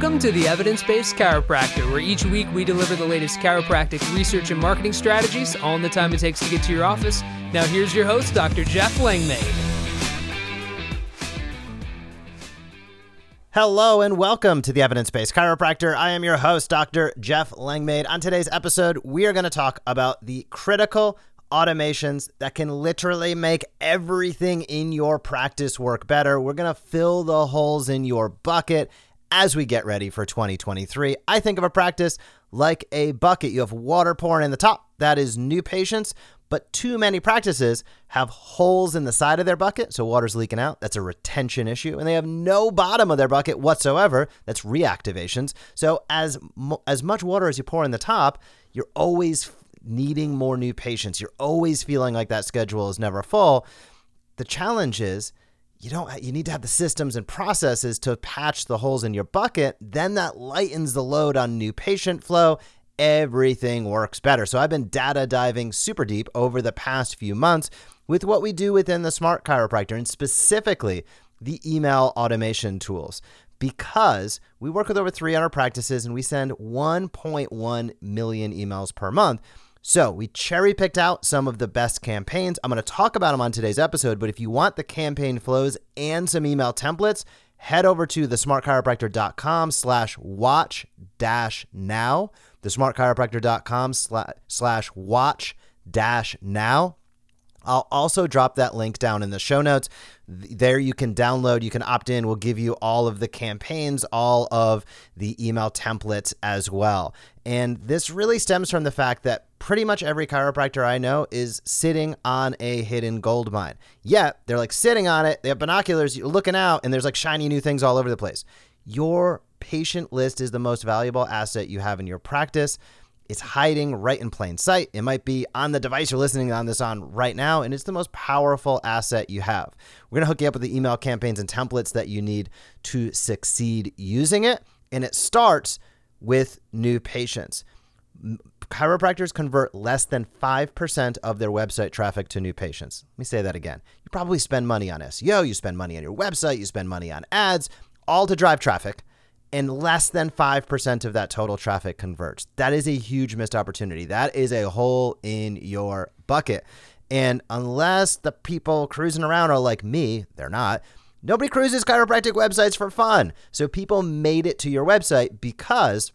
Welcome to the Evidence Based Chiropractor, where each week we deliver the latest chiropractic research and marketing strategies, all in the time it takes to get to your office. Now, here's your host, Dr. Jeff Langmaid. Hello and welcome to the Evidence Based Chiropractor. I am your host, Dr. Jeff Langmaid. On today's episode, we are going to talk about the critical automations that can literally make everything in your practice work better. We're going to fill the holes in your bucket as we get ready for 2023. I think of a practice like a bucket. You have water pouring in the top, that is new patients. But too many practices have holes in the side of their bucket, so water's leaking out. That's a retention issue, and they have no bottom of their bucket whatsoever. That's reactivations. So as as much water as you pour in the top, you're always needing more new patients. You're always feeling like that schedule is never full. The challenge is you don't you need to have the systems and processes to patch the holes in your bucket then that lightens the load on new patient flow everything works better. So I've been data diving super deep over the past few months with what we do within the Smart Chiropractor and specifically the email automation tools because we work with over 300 practices and we send 1.1 million emails per month. So, we cherry picked out some of the best campaigns. I'm going to talk about them on today's episode, but if you want the campaign flows and some email templates, head over to thesmartchiropractor.com slash watch dash now thesmartchiropractor.com slash watch dash now. I'll also drop that link down in the show notes. There you can download, you can opt in. We'll give you all of the campaigns, all of the email templates as well. And this really stems from the fact that pretty much every chiropractor I know is sitting on a hidden gold mine. Yet they're like sitting on it, they have binoculars, you're looking out, and there's like shiny new things all over the place. Your patient list is the most valuable asset you have in your practice. It's hiding right in plain sight. It might be on the device you're listening on this on right now, and it's the most powerful asset you have. We're going to hook you up with the email campaigns and templates that you need to succeed using it. And it starts with new patients. Chiropractors convert less than 5% of their website traffic to new patients. Let me say that again. You probably spend money on SEO, you spend money on your website, you spend money on ads, all to drive traffic and less than 5% of that total traffic converts. That is a huge missed opportunity. That is a hole in your bucket. And unless the people cruising around are like me, they're not. Nobody cruises chiropractic websites for fun. So people made it to your website because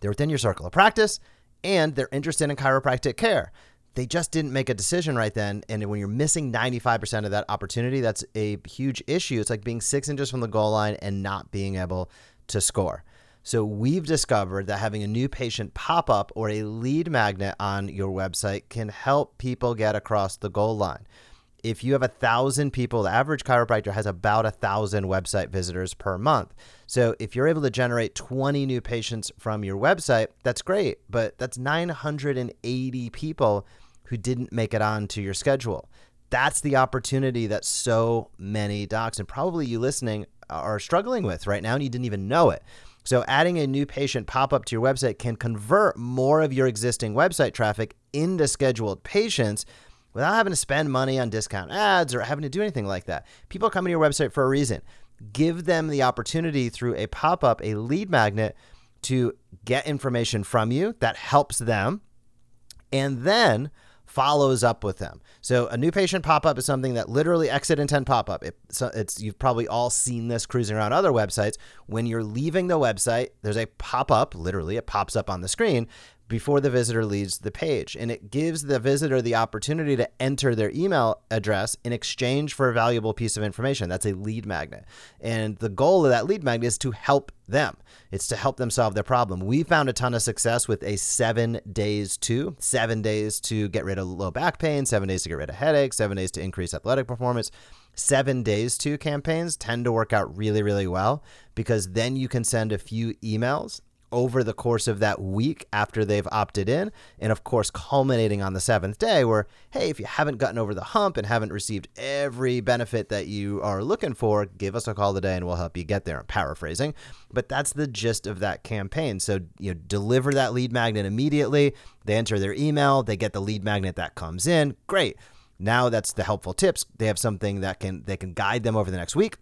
they're within your circle of practice and they're interested in chiropractic care. They just didn't make a decision right then. And when you're missing 95% of that opportunity, that's a huge issue. It's like being six inches from the goal line and not being able to score. So we've discovered that having a new patient pop up or a lead magnet on your website can help people get across the goal line. If you have a thousand people, the average chiropractor has about a thousand website visitors per month. So if you're able to generate 20 new patients from your website, that's great, but that's 980 people who didn't make it onto your schedule. That's the opportunity that so many docs and probably you listening are struggling with right now and you didn't even know it. So, adding a new patient pop up to your website can convert more of your existing website traffic into scheduled patients without having to spend money on discount ads or having to do anything like that. People come to your website for a reason. Give them the opportunity through a pop up, a lead magnet to get information from you that helps them. And then follows up with them. So a new patient pop up is something that literally exit intent pop up. It, so it's you've probably all seen this cruising around other websites. When you're leaving the website, there's a pop up. Literally, it pops up on the screen before the visitor leaves the page. And it gives the visitor the opportunity to enter their email address in exchange for a valuable piece of information. That's a lead magnet. And the goal of that lead magnet is to help them, it's to help them solve their problem. We found a ton of success with a seven days to, seven days to get rid of low back pain, seven days to get rid of headaches, seven days to increase athletic performance seven days to campaigns tend to work out really, really well because then you can send a few emails over the course of that week after they've opted in. And of course, culminating on the seventh day, where, hey, if you haven't gotten over the hump and haven't received every benefit that you are looking for, give us a call today and we'll help you get there. I'm paraphrasing, but that's the gist of that campaign. So, you know, deliver that lead magnet immediately. They enter their email, they get the lead magnet that comes in. Great. Now that's the helpful tips. They have something that can they can guide them over the next week.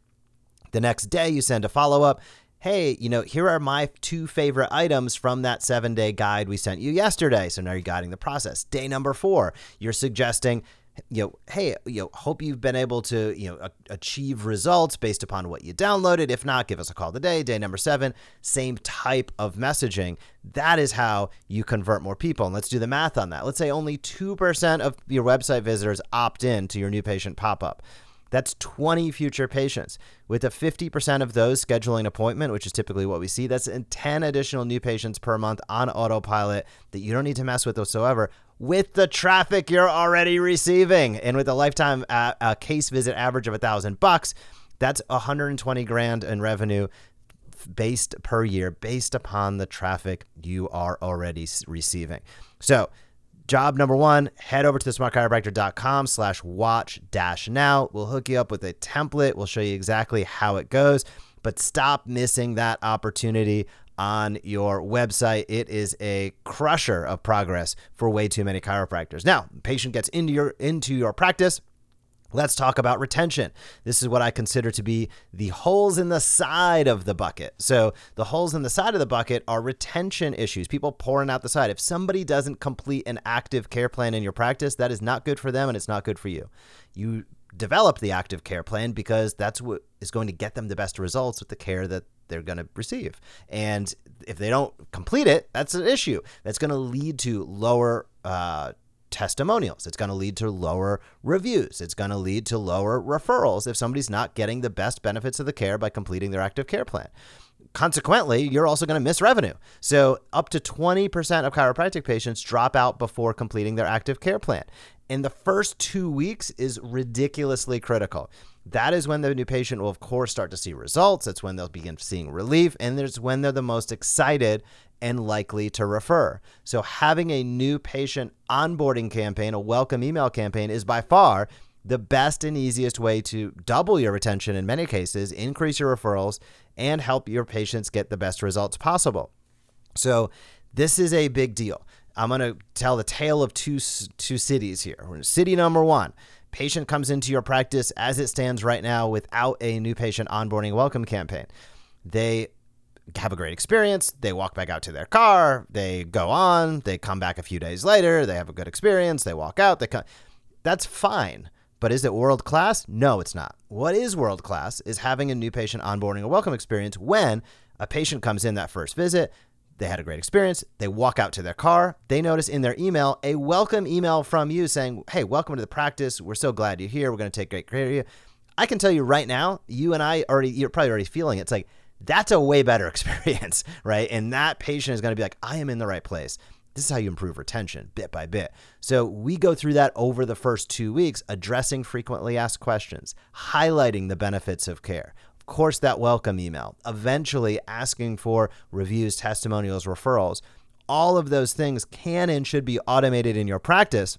The next day you send a follow-up hey, you know, here are my two favorite items from that seven day guide we sent you yesterday. So now you're guiding the process. Day number four, you're suggesting, you know, hey, you know, hope you've been able to, you know, achieve results based upon what you downloaded. If not, give us a call today. Day number seven, same type of messaging. That is how you convert more people. And let's do the math on that. Let's say only 2% of your website visitors opt in to your new patient pop up. That's 20 future patients. With a 50% of those scheduling an appointment, which is typically what we see, that's 10 additional new patients per month on autopilot that you don't need to mess with whatsoever with the traffic you're already receiving. And with a lifetime uh, a case visit average of a thousand bucks, that's 120 grand in revenue based per year based upon the traffic you are already receiving. So Job number one, head over to the smartchiropractor.com slash watch dash now. We'll hook you up with a template. We'll show you exactly how it goes, but stop missing that opportunity on your website. It is a crusher of progress for way too many chiropractors. Now, patient gets into your into your practice. Let's talk about retention. This is what I consider to be the holes in the side of the bucket. So, the holes in the side of the bucket are retention issues, people pouring out the side. If somebody doesn't complete an active care plan in your practice, that is not good for them and it's not good for you. You develop the active care plan because that's what is going to get them the best results with the care that they're going to receive. And if they don't complete it, that's an issue. That's going to lead to lower uh, testimonials. It's going to lead to lower reviews. It's going to lead to lower referrals if somebody's not getting the best benefits of the care by completing their active care plan. Consequently, you're also going to miss revenue. So, up to 20% of chiropractic patients drop out before completing their active care plan. And the first two weeks is ridiculously critical. That is when the new patient will, of course, start to see results. That's when they'll begin seeing relief. And there's when they're the most excited and likely to refer. So, having a new patient onboarding campaign, a welcome email campaign, is by far the best and easiest way to double your retention in many cases, increase your referrals, and help your patients get the best results possible. So, this is a big deal. I'm going to tell the tale of two two cities here. City number 1. Patient comes into your practice as it stands right now without a new patient onboarding welcome campaign. They have a great experience. They walk back out to their car. They go on. They come back a few days later. They have a good experience. They walk out. They come. That's fine. But is it world class? No, it's not. What is world class is having a new patient onboarding a welcome experience when a patient comes in that first visit. They had a great experience. They walk out to their car. They notice in their email a welcome email from you saying, Hey, welcome to the practice. We're so glad you're here. We're going to take great care of you. I can tell you right now, you and I already, you're probably already feeling it. It's like, that's a way better experience, right? And that patient is going to be like, I am in the right place. This is how you improve retention bit by bit. So we go through that over the first two weeks, addressing frequently asked questions, highlighting the benefits of care. Course, that welcome email, eventually asking for reviews, testimonials, referrals. All of those things can and should be automated in your practice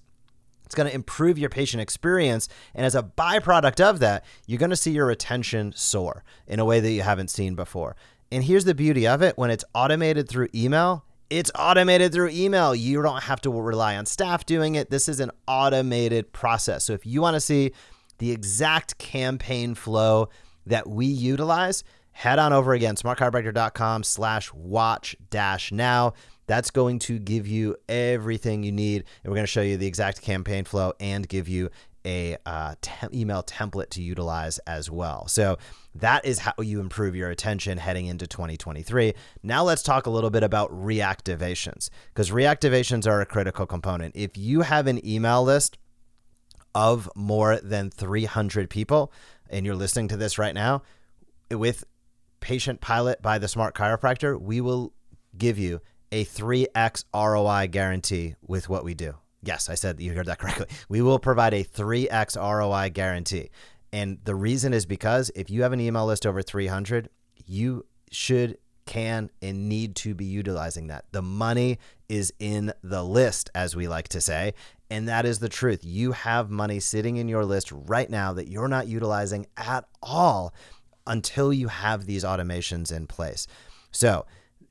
it's going to improve your patient experience. And as a byproduct of that, you're going to see your retention soar in a way that you haven't seen before. And here's the beauty of it when it's automated through email, it's automated through email. You don't have to rely on staff doing it. This is an automated process. So if you want to see the exact campaign flow that we utilize, head on over again, smartchiropractor.com slash watch dash now. That's going to give you everything you need. And we're going to show you the exact campaign flow and give you a uh, te- email template to utilize as well. So that is how you improve your attention heading into 2023. Now let's talk a little bit about reactivations because reactivations are a critical component. If you have an email list of more than 300 people and you're listening to this right now with Patient Pilot by the Smart Chiropractor, we will give you a 3x ROI guarantee with what we do. Yes, I said you heard that correctly. We will provide a 3x ROI guarantee. And the reason is because if you have an email list over 300, you should, can, and need to be utilizing that. The money is in the list, as we like to say. And that is the truth. You have money sitting in your list right now that you're not utilizing at all until you have these automations in place. So,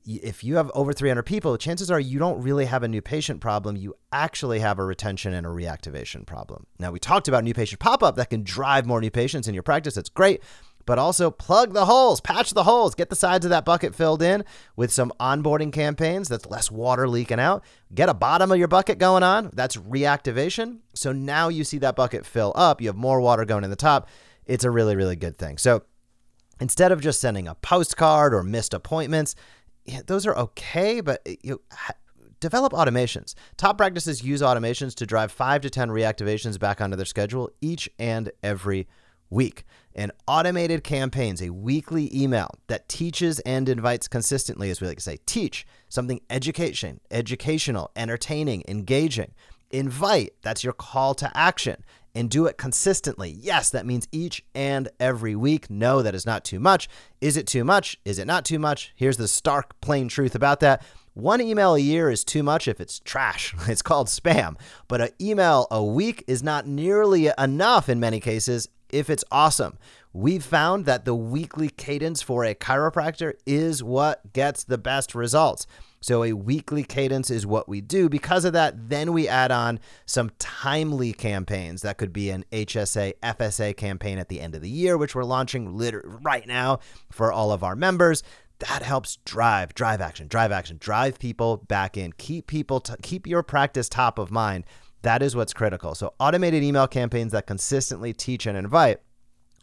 if you have over 300 people, chances are you don't really have a new patient problem. You actually have a retention and a reactivation problem. Now, we talked about new patient pop up that can drive more new patients in your practice. That's great. But also plug the holes, patch the holes, get the sides of that bucket filled in with some onboarding campaigns that's less water leaking out. Get a bottom of your bucket going on. That's reactivation. So now you see that bucket fill up. You have more water going in the top. It's a really, really good thing. So instead of just sending a postcard or missed appointments, those are okay, but eh, you develop automations. Top practices use automations to drive five to 10 reactivations back onto their schedule each and every week. And automated campaigns, a weekly email that teaches and invites consistently, as we like to say, teach something education, educational, entertaining, engaging. Invite, that's your call to action and do it consistently. Yes, that means each and every week. No, that is not too much. Is it too much? Is it not too much? Here's the stark, plain truth about that. One email a year is too much if it's trash. It's called spam. But an email a week is not nearly enough in many cases if it's awesome. We've found that the weekly cadence for a chiropractor is what gets the best results. So a weekly cadence is what we do. Because of that, then we add on some timely campaigns. That could be an HSA, FSA campaign at the end of the year, which we're launching literally right now for all of our members. That helps drive, drive action, drive action, drive people back in, keep people, to, keep your practice top of mind. That is what's critical. So automated email campaigns that consistently teach and invite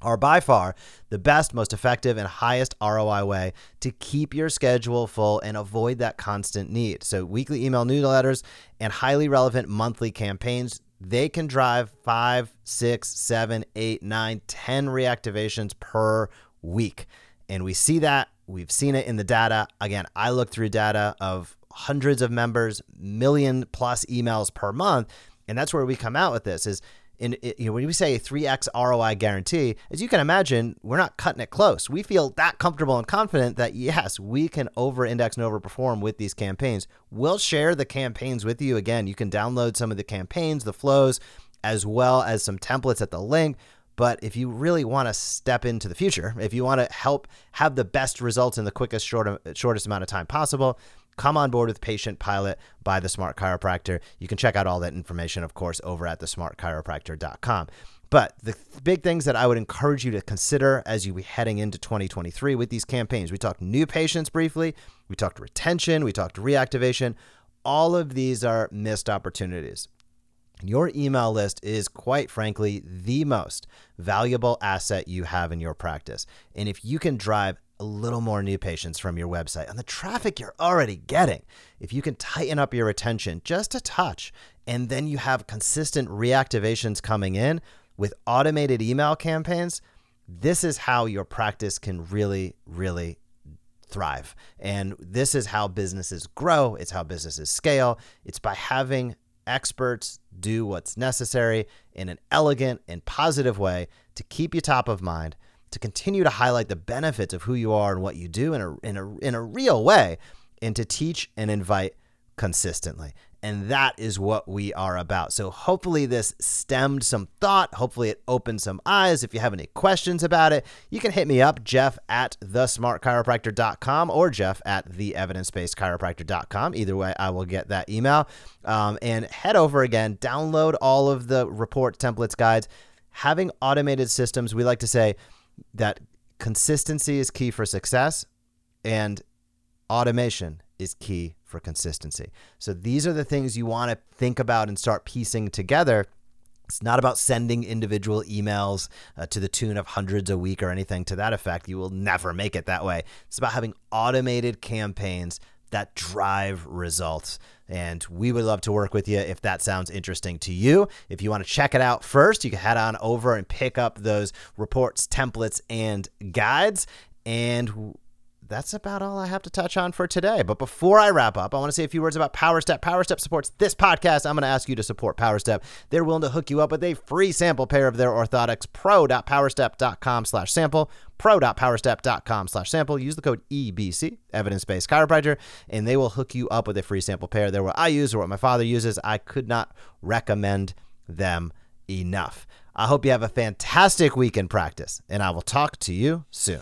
are by far the best, most effective, and highest ROI way to keep your schedule full and avoid that constant need. So, weekly email newsletters and highly relevant monthly campaigns. They can drive five, six, seven, eight, nine, ten reactivations per week. And we see that. We've seen it in the data. Again, I look through data of hundreds of members, million plus emails per month. And that's where we come out with this is in you know when we say 3x ROI guarantee, as you can imagine, we're not cutting it close. We feel that comfortable and confident that yes, we can over-index and overperform with these campaigns. We'll share the campaigns with you. Again, you can download some of the campaigns, the flows, as well as some templates at the link. But if you really want to step into the future, if you want to help have the best results in the quickest, short, shortest amount of time possible, come on board with Patient Pilot by the Smart Chiropractor. You can check out all that information, of course, over at thesmartchiropractor.com. But the th- big things that I would encourage you to consider as you be heading into 2023 with these campaigns, we talked new patients briefly, we talked retention, we talked reactivation. All of these are missed opportunities. Your email list is, quite frankly, the most valuable asset you have in your practice. And if you can drive a little more new patients from your website on the traffic you're already getting, if you can tighten up your attention just a touch, and then you have consistent reactivations coming in with automated email campaigns, this is how your practice can really, really thrive. And this is how businesses grow, it's how businesses scale. It's by having experts do what's necessary in an elegant and positive way to keep you top of mind, to continue to highlight the benefits of who you are and what you do in a, in a, in a real way, and to teach and invite consistently. And that is what we are about. So hopefully this stemmed some thought. Hopefully it opened some eyes. If you have any questions about it, you can hit me up, Jeff at thesmartchiropractor.com or Jeff at theevidencebasedchiropractor.com. Either way, I will get that email. Um, and head over again, download all of the report templates, guides. Having automated systems, we like to say that consistency is key for success and automation is key for consistency. So these are the things you want to think about and start piecing together. It's not about sending individual emails uh, to the tune of hundreds a week or anything to that effect. You will never make it that way. It's about having automated campaigns that drive results. And we would love to work with you if that sounds interesting to you. If you want to check it out first, you can head on over and pick up those reports, templates, and guides. And that's about all I have to touch on for today. But before I wrap up, I want to say a few words about PowerStep. PowerStep supports this podcast. I'm going to ask you to support PowerStep. They're willing to hook you up with a free sample pair of their orthotics. Pro.powerstep.com slash sample. Pro.powerstep.com slash sample. Use the code EBC, evidence-based chiropractor, and they will hook you up with a free sample pair. They're what I use or what my father uses. I could not recommend them enough. I hope you have a fantastic week in practice, and I will talk to you soon.